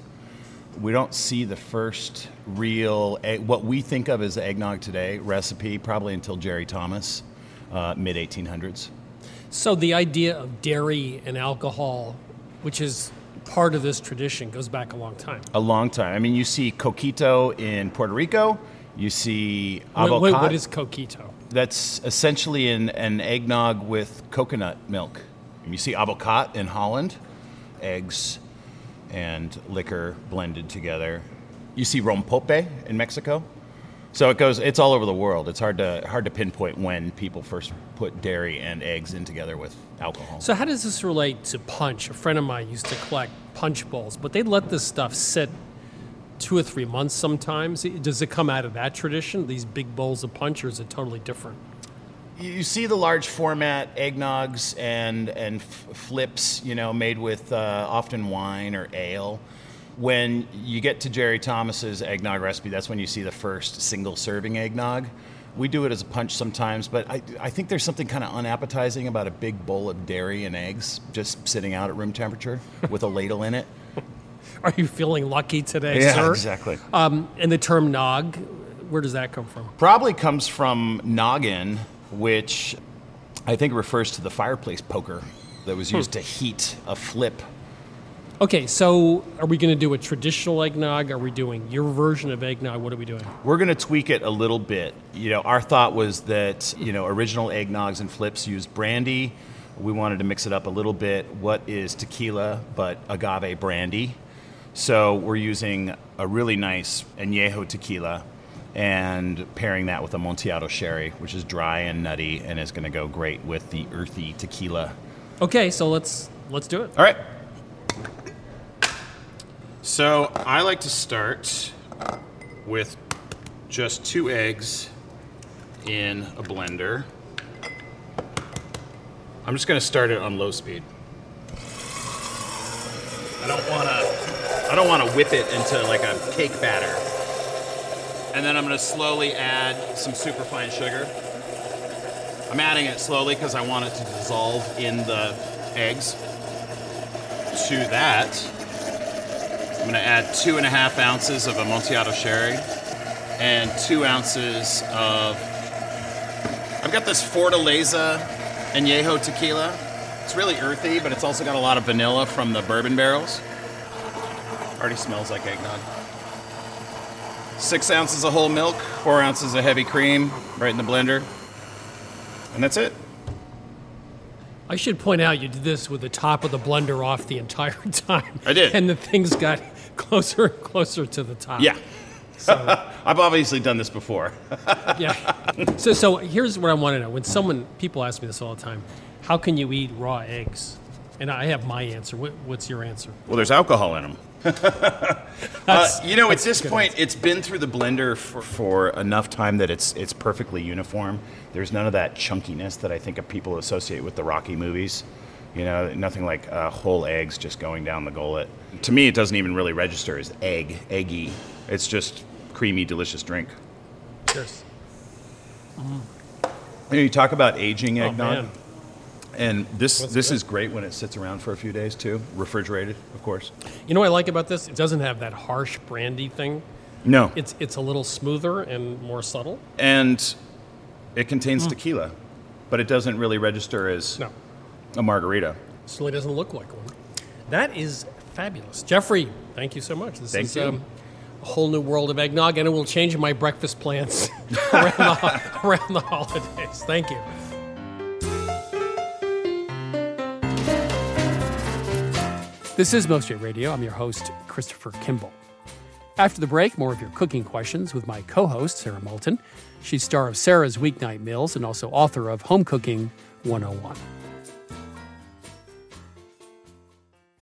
We don't see the first real, egg, what we think of as eggnog today recipe probably until Jerry Thomas, uh, mid 1800s. So, the idea of dairy and alcohol, which is part of this tradition, goes back a long time. A long time. I mean, you see coquito in Puerto Rico. You see What- what- advocaat. what is coquito? That's essentially an, an eggnog with coconut milk. You see advocaat in Holland, eggs and liquor blended together. You see rompope in Mexico. So it goes. It's all over the world. It's hard to hard to pinpoint when people first put dairy and eggs in together with alcohol. So, how does this relate to punch? A friend of mine used to collect punch bowls, but they let this stuff sit two or three months sometimes. Does it come out of that tradition, these big bowls of punch, or is it totally different? you see the large format eggnogs and and f- flips, you know, made with uh, often wine or ale. When you get to Jerry Thomas's eggnog recipe, that's when you see the first single serving eggnog. We do it as a punch sometimes, but I, I think there's something kind of unappetizing about a big bowl of dairy and eggs just sitting out at room temperature with a ladle in it. Are you feeling lucky today, Yeah, sir? exactly. Um, and the term nog, where does that come from? Probably comes from noggin, which I think refers to the fireplace poker that was used Hmm. to heat a flip Okay, so are we going to do a traditional eggnog? Are we doing your version of eggnog? What are we doing? We're going to tweak it a little bit. You know, our thought was that, you know, original eggnogs and flips used brandy. We wanted to mix it up a little bit. What is tequila but agave brandy? So we're using a really nice añejo tequila and pairing that with a Amontillado sherry, which is dry and nutty and is going to go great with the earthy tequila. Okay, so let's let's do it. All right. So I like to start with just two eggs in a blender. I'm just going to start it on low speed. I don't want to I don't want to whip it into like a cake batter. And then I'm going to slowly add some superfine sugar. I'm adding it slowly because I want it to dissolve in the eggs. To that, I'm going to add two and a half ounces of Amontillado sherry and two ounces of. I've got this Fortaleza Añejo tequila. It's really earthy, but it's also got a lot of vanilla from the bourbon barrels. Already smells like eggnog. Six ounces of whole milk, four ounces of heavy cream, right in the blender. And that's it. I should point out you did this with the top of the blender off the entire time. I did. And the things got closer and closer to the top. Yeah. So, I've obviously done this before. yeah. So, so here's what I want to know. When someone, people ask me this all the time, how can you eat raw eggs? And I have my answer. What, what's your answer? Well, there's alcohol in them. uh, you know, at this point, it's been through the blender for, for enough time that it's it's perfectly uniform. There's none of that chunkiness that I think of people associate with the Rocky movies. You know, nothing like uh, whole eggs just going down the gullet. To me, it doesn't even really register as egg, eggy. It's just creamy, delicious drink. Cheers. You, know, you talk about aging Oh, eggnog. man. And this this good. is great when it sits around for a few days too, refrigerated, of course. You know what I like about this? It doesn't have that harsh brandy thing. No. It's it's a little smoother and more subtle. and it contains Mm. tequila, but it doesn't really register as No. A margarita. Certainly doesn't look like one. That is fabulous. Jeffrey, thank you so much. This Thank is you. Um, a whole new world of eggnog, and it will change my breakfast plans around, the, around the holidays. Thank you. This is Milk Street Radio. I'm your host, Christopher Kimball. After the break, more of your cooking questions with my co host, Sara Moulton. She's star of Sara's Weeknight Meals and also author of Home Cooking 101.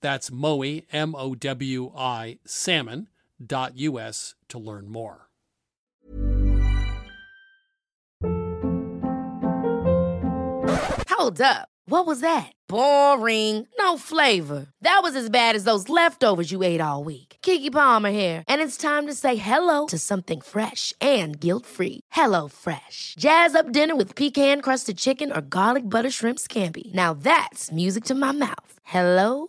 That's Mowi, M O W I, salmon.us to learn more. Hold up. What was that? Boring. No flavor. That was as bad as those leftovers you ate all week. Keke Palmer here, and it's time to say hello to something fresh and guilt-free. Hello Fresh. Jazz up dinner with pecan-crusted chicken or garlic butter shrimp scampi. Now that's music to my mouth. Hello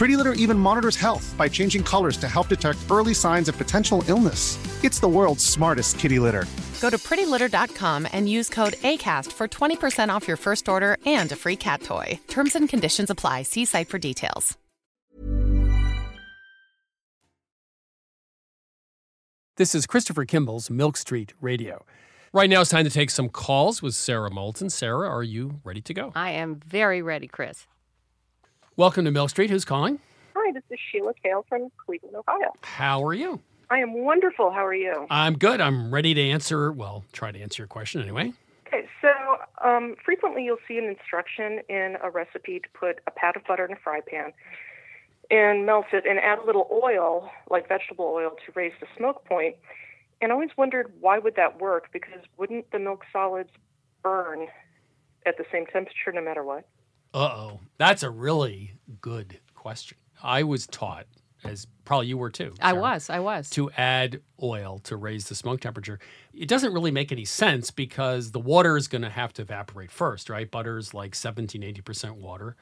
Pretty Litter even monitors health by changing colors to help detect early signs of potential illness. It's the world's smartest kitty litter. Go to prettylitter.com and use code ACAST for 20% off your first order and a free cat toy. Terms and conditions apply. See site for details. This is Christopher Kimball's Milk Street Radio. Right now, it's time to take some calls with Sara Moulton. Sara, are you ready to go? I am very ready, Chris. Welcome to Milk Street. Who's calling? Hi, this is Sheila Kale from Cleveland, Ohio. How are you? I am wonderful. How are you? I'm good. I'm ready to answer, well, try to answer your question anyway. Okay, so um, frequently you'll see an instruction in a recipe to put a pat of butter in a fry pan and melt it and add a little oil, like vegetable oil, to raise the smoke point. And I always wondered why would that work? Because wouldn't the milk solids burn at the same temperature no matter what? Uh oh. That's a really good question. I was taught, as probably you were too. I was. I was. To add oil to raise the smoke temperature. It doesn't really make any sense because the water is going to have to evaporate first, right? Butter's like 17, 80% water.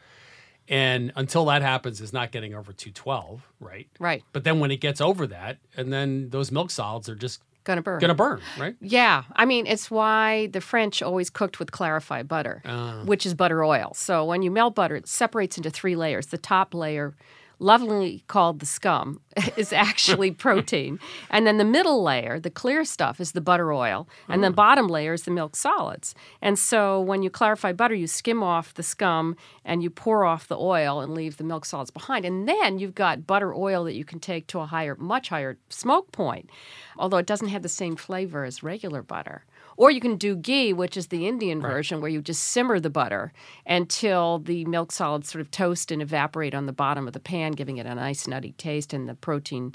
And until that happens, it's not getting over 212, right? Right. But then when it gets over that, and then those milk solids are just Gonna burn. Gonna burn, right? Yeah. I mean, it's why the French always cooked with clarified butter, Ah. which is butter oil. So when you melt butter, it separates into three layers. The top layer, lovingly called the scum, is actually protein. And then the middle layer, the clear stuff, is the butter oil. And the mm. bottom layer is the milk solids. And so when you clarify butter, you skim off the scum and you pour off the oil and leave the milk solids behind. And then you've got butter oil that you can take to a higher, much higher smoke point, although it doesn't have the same flavor as regular butter. Or you can do ghee, which is the Indian version, where you just simmer the butter until the milk solids sort of toast and evaporate on the bottom of the pan, giving it a nice nutty taste, and the protein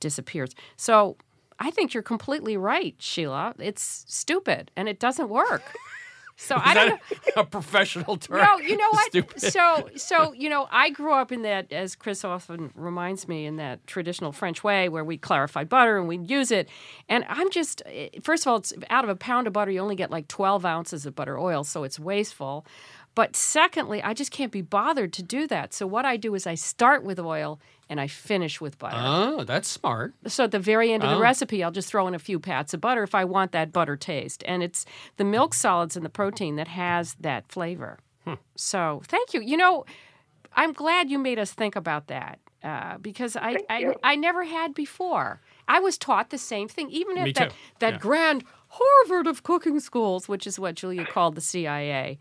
disappears. So I think you're completely right, Sheila. It's stupid and it doesn't work. So Is I don't a professional term? No, you know what? Stupid. So, so you know, I grew up in that, as Chris often reminds me, in that traditional French way where we clarified butter and we'd use it. And I'm just, eh, first of all, it's out of a pound of butter, you only get like 12 ounces of butter oil, so it's wasteful. But secondly, I just can't be bothered to do that. So what I do is I start with oil and I finish with butter. Oh, that's smart. So at the very end of the Oh. recipe, I'll just throw in a few pats of butter if I want that butter taste. And it's the milk solids and the protein that has that flavor. Hmm. So thank you. You know, I'm glad you made us think about that uh, because I, I. I never had before. I was taught the same thing, even Me at that, too. that Yeah. grand Harvard of cooking schools, which is what Julia called the CIA.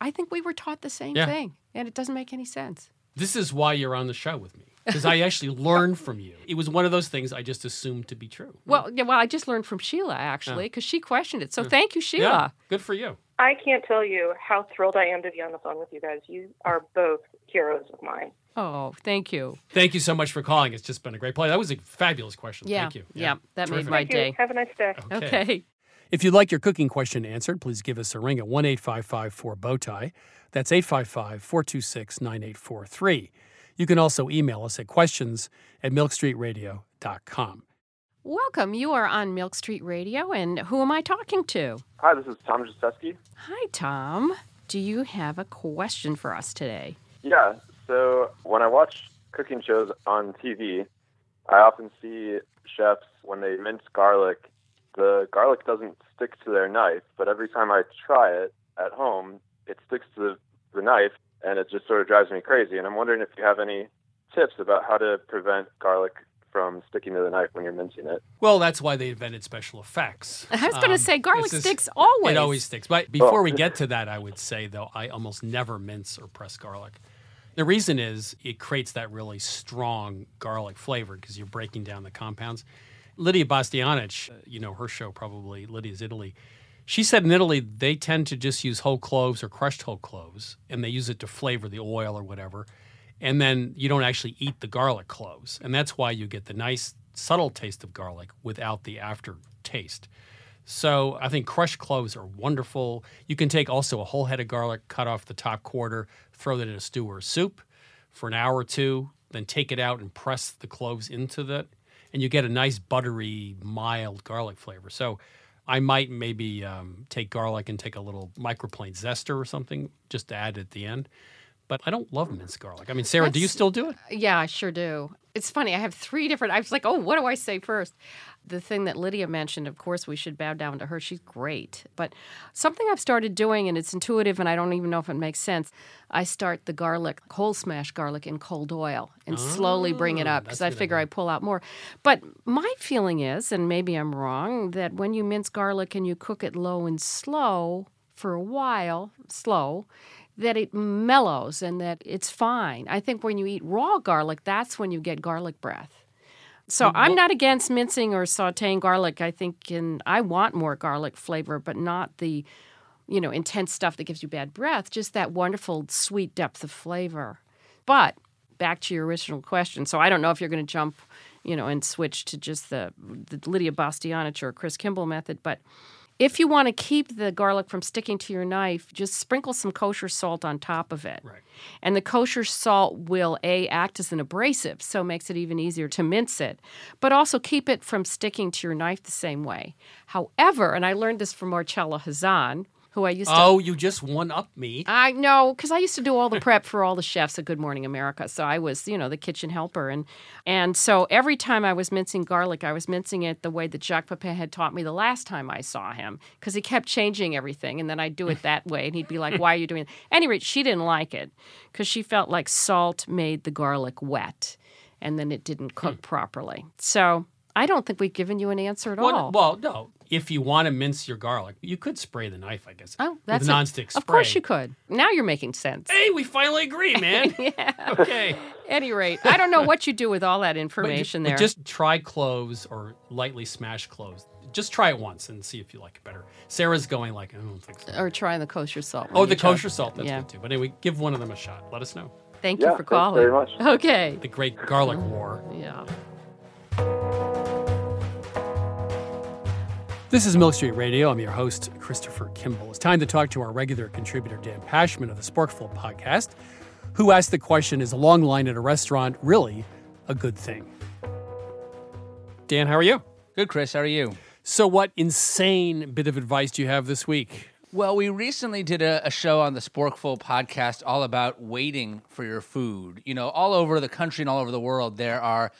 I think we were taught the same Yeah. thing, and it doesn't make any sense. This is why you're on the show with me because I actually learned from you. It was one of those things I just assumed to be true. Well, yeah, well, I just learned from Sheila actually because she questioned it. So thank you, Sheila. Yeah, good for you. I can't tell you how thrilled I am to be on the phone with you guys. You are both heroes of mine. Oh, thank you. Thank you so much for calling. It's just been a great play. That was a fabulous question. Yeah, Thank you. yeah, that made Terrific. my Thank you. day. Have a nice day. Okay. If you'd like your cooking question answered, please give us a ring at 1 855 4 That's 855 426 9843. You can also email us at questions at milkstreetradio.com. Welcome. You are on Milk Street Radio, and who am I talking to? Hi, this is Tom Jaseski. Hi, Tom. Do you have a question for us today? Yeah, so when I watch cooking shows on TV, I often see chefs, when they mince garlic, the garlic doesn't stick to their knife, but every time I try it at home, it sticks to the, the knife, and it just sort of drives me crazy. And I'm wondering if you have any tips about how to prevent garlic from sticking to the knife when you're mincing it. Well, that's why they invented special effects. I was going to Um, say garlic this is- sticks always. It always sticks. But before Oh. we get to that, I would say, though, I almost never mince or press garlic. The reason is it creates that really strong garlic flavor because you're breaking down the compounds. Lydia Bastianich, uh, you know her show probably, Lydia's Italy. She said in Italy they tend to just use whole cloves or crushed whole cloves, and they use it to flavor the oil or whatever. And then you don't actually eat the garlic cloves, and that's why you get the nice subtle taste of garlic without the aftertaste. So I think crushed cloves are wonderful. You can take also a whole head of garlic, cut off the top quarter, throw that in a stew or a soup for an hour or two, then take it out and press the cloves into that, and you get a nice buttery, mild garlic flavor. So I might maybe um, take garlic and take a little microplane zester or something just to add at the end. But I don't love minced garlic. I mean, Sara, do you still do it? Yeah, I sure do. It's funny. I have three different. I was like, oh, what do I say first? The thing that Lydia mentioned, of course, we should bow down to her. She's great. But something I've started doing, and it's intuitive, and I don't even know if it makes sense. I start the garlic, whole smash garlic in cold oil and slowly bring it Oh, up because I that's a good figure I pull out more. But my feeling is, and maybe I'm wrong, that when you mince garlic and you cook it low and slow for a while, slow, that it mellows and that it's fine. I think when you eat raw garlic, that's when you get garlic breath. So I'm not against mincing or sautéing garlic. I think and I want more garlic flavor, but not the, you know, intense stuff that gives you bad breath, just that wonderful sweet depth of flavor. But back to your original question. So I don't know if you're going to jump, you know, and switch to just the, the Lydia Bastianich or Chris Kimball method, but if you want to keep the garlic from sticking to your knife, just sprinkle some kosher salt on top of it. Right. And the kosher salt will a act as an abrasive, so it makes it even easier to mince it, but also keep it from sticking to your knife the same way. However, and I learned this from Marcella Hazan, who I used to. Oh, you just one up me. I know because I used to do all the prep for all the chefs at Good Morning America. So I was, you know, the kitchen helper, and and so every time I was mincing garlic, I was mincing it the way that Jacques Pepin had taught me the last time I saw him, because he kept changing everything, and then I'd do it that way, and he'd be like, "Why are you doing?" It? Anyway, she didn't like it because she felt like salt made the garlic wet, and then it didn't cook hmm. properly. So I don't think we've given you an answer at Well, all. well, no. If you want to mince your garlic, you could spray the knife, I guess. Oh, that's with a- nonstick spray. Of course you could. Now you're making sense. Hey, we finally agree, man. yeah. Okay. Any rate, I don't know what you do with all that information but there. Just try cloves or lightly smashed cloves. Just try it once and see if you like it better. Sara's going like, I don't think so. or try the kosher salt. Oh, the kosher salt. That's yeah. good too. But anyway, give one of them a shot. Let us know. Thank Yeah, you for thanks calling. very much. Okay. The Great Garlic mm-hmm. War. Yeah. This is Milk Street Radio. I'm your host, Christopher Kimball. It's time to talk to our regular contributor, Dan Pashman of the Sporkful podcast, who asked the question Is a long line at a restaurant really a good thing? Dan, how are you? Good, Chris. How are you? So, what insane bit of advice do you have this week? Well, we recently did a, a show on the Sporkful podcast all about waiting for your food. You know, all over the country and all over the world, there are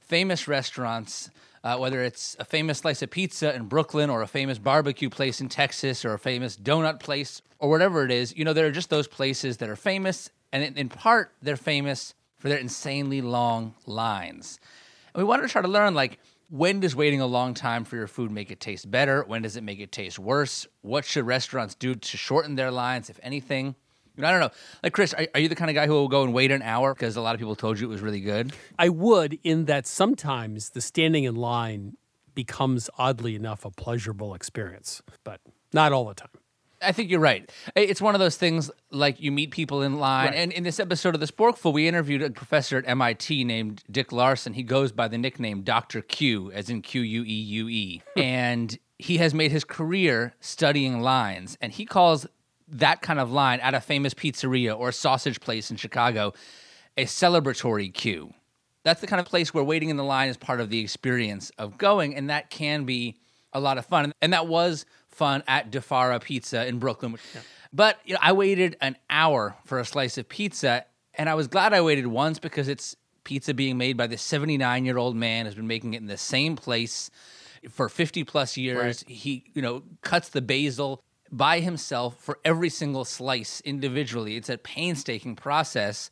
famous restaurants, uh, whether it's a famous slice of pizza in Brooklyn or a famous barbecue place in Texas or a famous donut place or whatever it is. You know, there are just those places that are famous, and in, in part, they're famous for their insanely long lines. And we wanted to try to learn, like, when does waiting a long time for your food make it taste better? When does it make it taste worse? What should restaurants do to shorten their lines, if anything? You know, I don't know. Like, Chris, are, are you the kind of guy who will go and wait an hour because a lot of people told you it was really good? I would, in that sometimes the standing in line becomes oddly enough a pleasurable experience, but not all the time. I think you're right. It's one of those things like you meet people in line. Right. And in this episode of The Sporkful, we interviewed a professor at MIT named Dick Larson. He goes by the nickname Dr. Q, as in Q U E U E. And he has made his career studying lines. And he calls that kind of line at a famous pizzeria or sausage place in Chicago a celebratory queue. That's the kind of place where waiting in the line is part of the experience of going, and that can be a lot of fun. And that was fun at Di Fara Pizza in Brooklyn. But you know, I waited an hour for a slice of pizza, and I was glad I waited once because it's pizza being made by this 79 year old man who's been making it in the same place for 50 plus years. He, you know, cuts the basil by himself for every single slice individually. It's a painstaking process.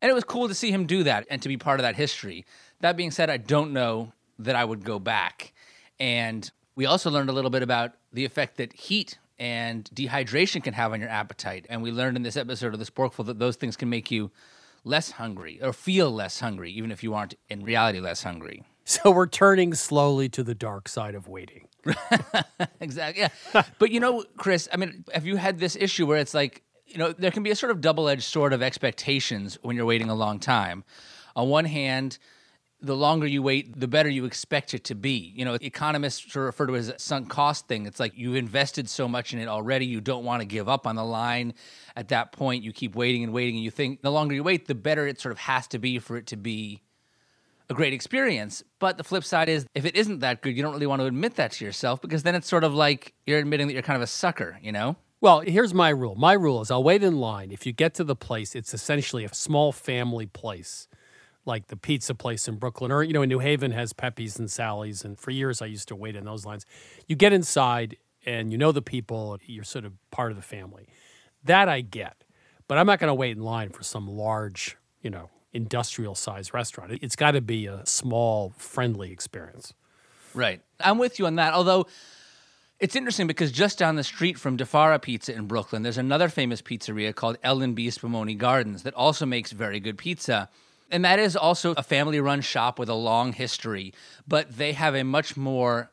And it was cool to see him do that and to be part of that history. That being said, I don't know that I would go back. And we also learned a little bit about the effect that heat and dehydration can have on your appetite. And we learned in this episode of the Sporkful that those things can make you less hungry or feel less hungry, even if you aren't in reality less hungry. So we're turning slowly to the dark side of waiting. exactly. Yeah. but you know, Chris, I mean, have you had this issue where it's like, you know, there can be a sort of double edged sword of expectations when you're waiting a long time. On one hand, the longer you wait, the better you expect it to be. You know, economists refer to it as a sunk cost thing. It's like you've invested so much in it already, you don't want to give up on the line. At that point, you keep waiting and waiting, and you think the longer you wait, the better it sort of has to be for it to be a great experience. But the flip side is, if it isn't that good, you don't really want to admit that to yourself because then it's sort of like you're admitting that you're kind of a sucker, you know? Well, here's my rule. My rule is I'll wait in line. If you get to the place, it's essentially a small family place, like the pizza place in Brooklyn, or you know, in New Haven has Pepe's and Sally's, and for years I used to wait in those lines. You get inside and you know the people, you're sort of part of the family. That I get, but I'm not going to wait in line for some large, you know, industrial size restaurant. It- It's got to be a small, friendly experience. Right. I'm with you on that. Although it's interesting because just down the street from Di Fara Pizza in Brooklyn, there's another famous pizzeria called L&B Spumoni Gardens that also makes very good pizza. And that is also a family run shop with a long history, but they have a much more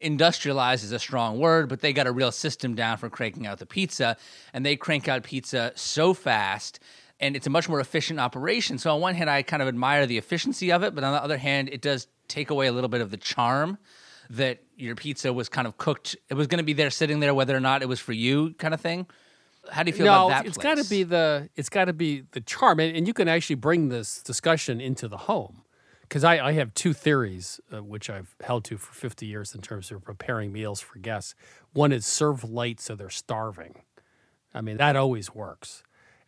industrialized is a strong word, but they got a real system down for cranking out the pizza. And they crank out pizza so fast and it's a much more efficient operation. So on one hand, I kind of admire the efficiency of it, but on the other hand, it does take away a little bit of the charm that your pizza was kind of cooked. It was going to be there sitting there, whether or not it was for you, kind of thing. How do you feel no, about that? It's got to be the it's got to be the charm, and, and you can actually bring this discussion into the home because I, I have two theories, uh, which I've held to for 50 years in terms of preparing meals for guests. One is serve light so they're starving. I mean, that always works.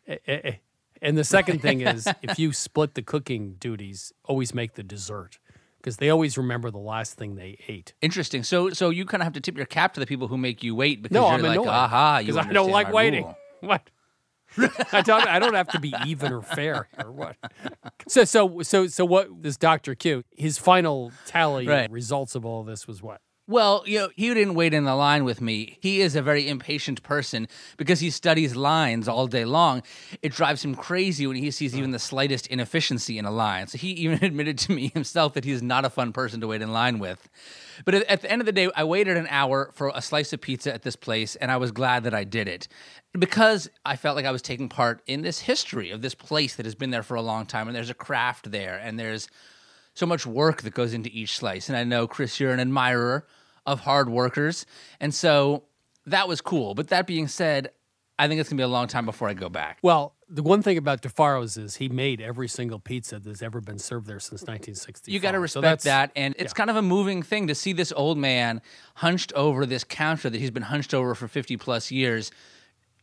Eh, eh, eh. And the second thing is if you split the cooking duties, always make the dessert because they always remember the last thing they ate. Interesting. So, so you kind of have to tip your cap to the people who make you wait because No, you're I'm like, annoyed aha, you because I don't like waiting. rule." What? I don't. I don't have to be even or fair or what. So so so so what? This Doctor Q, his final tally Right. results of all this was what? Well, you know, he didn't wait in the line with me. He is a very impatient person because he studies lines all day long. It drives him crazy when he sees even the slightest inefficiency in a line. So he even admitted to me himself that he's not a fun person to wait in line with. But at, the end of the day, I waited an hour for a slice of pizza at this place, and I was glad that I did it because I felt like I was taking part in this history of this place that has been there for a long time, and there's a craft there, and there's so much work that goes into each slice. And I know, Chris, you're an admirer of hard workers. And so that was cool. But that being said, I think it's going to be a long time before I go back. Well, the one thing about Di Fara's is he made every single pizza that's ever been served there since 1960. You got to respect that's- that. And it's yeah. kind of a moving thing to see this old man hunched over this counter that he's been hunched over for 50 plus years,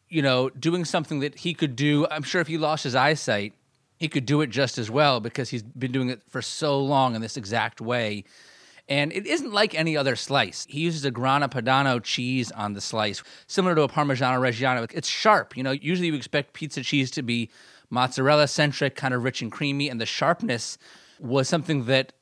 you know, doing something that he could do. I'm sure if he lost his eyesight, he could do it just as well because he's been doing it for so long in this exact way. And it isn't like any other slice. He uses a Grana Padano cheese on the slice, similar to a Parmigiano Reggiano. It's sharp. You know, usually you expect pizza cheese to be mozzarella centric, kind of rich and creamy, and the sharpness was something that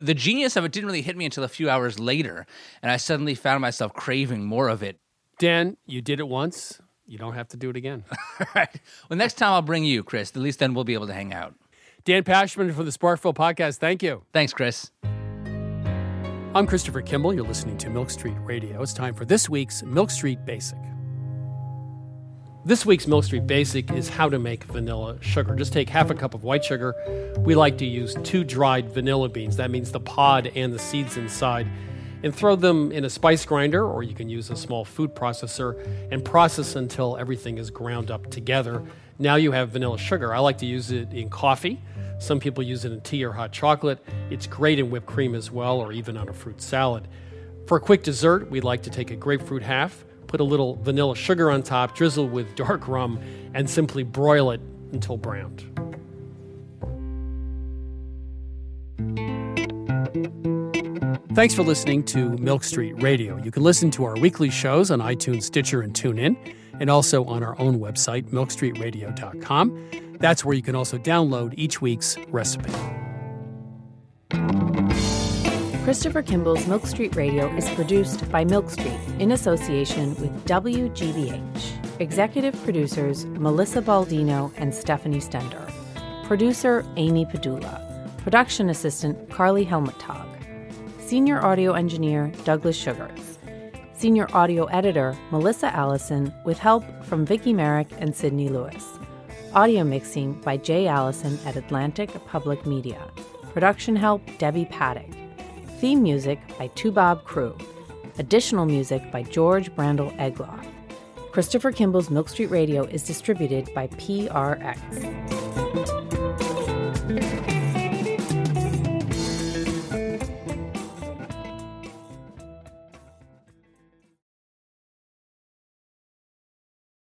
the genius of it didn't really hit me until a few hours later, and I suddenly found myself craving more of it. Dan, you did it once. You don't have to do it again. All right. Well, next time I'll bring you, Chris. At least then we'll be able to hang out. Dan Pashman from the Sporkful Podcast. Thank you. Thanks, Chris. I'm Christopher Kimball. You're listening to Milk Street Radio. It's time for this week's Milk Street Basic. This week's Milk Street Basic is how to make vanilla sugar. Just take half a cup of white sugar. We like to use two dried vanilla beans. That means the pod and the seeds inside. And throw them in a spice grinder, or you can use a small food processor and process until everything is ground up together. Now you have vanilla sugar. I like to use it in coffee. Some people use it in tea or hot chocolate. It's great in whipped cream as well, or even on a fruit salad. For a quick dessert, we like to take a grapefruit half, put a little vanilla sugar on top, drizzle with dark rum, and simply broil it until browned. Thanks for listening to Milk Street Radio. You can listen to our weekly shows on iTunes, Stitcher, and TuneIn, and also on our own website, milkstreetradio.com. That's where you can also download each week's recipe. Christopher Kimball's Milk Street Radio is produced by Milk Street in association with WGBH. Executive producers Melissa Baldino and Stephanie Stender. Producer Amy Padula. Production assistant Carly Helmetag. Senior audio engineer Douglas Sugars. Senior audio editor Melissa Allison with help from Vicki Merrick and Sydney Lewis. Audio mixing by Jay Allison at Atlantic Public Media. Production help Debbie Paddock. Theme music by Toubab Krewe. Additional music by George Brandl Egloff. Christopher Kimball's Milk Street Radio is distributed by PRX.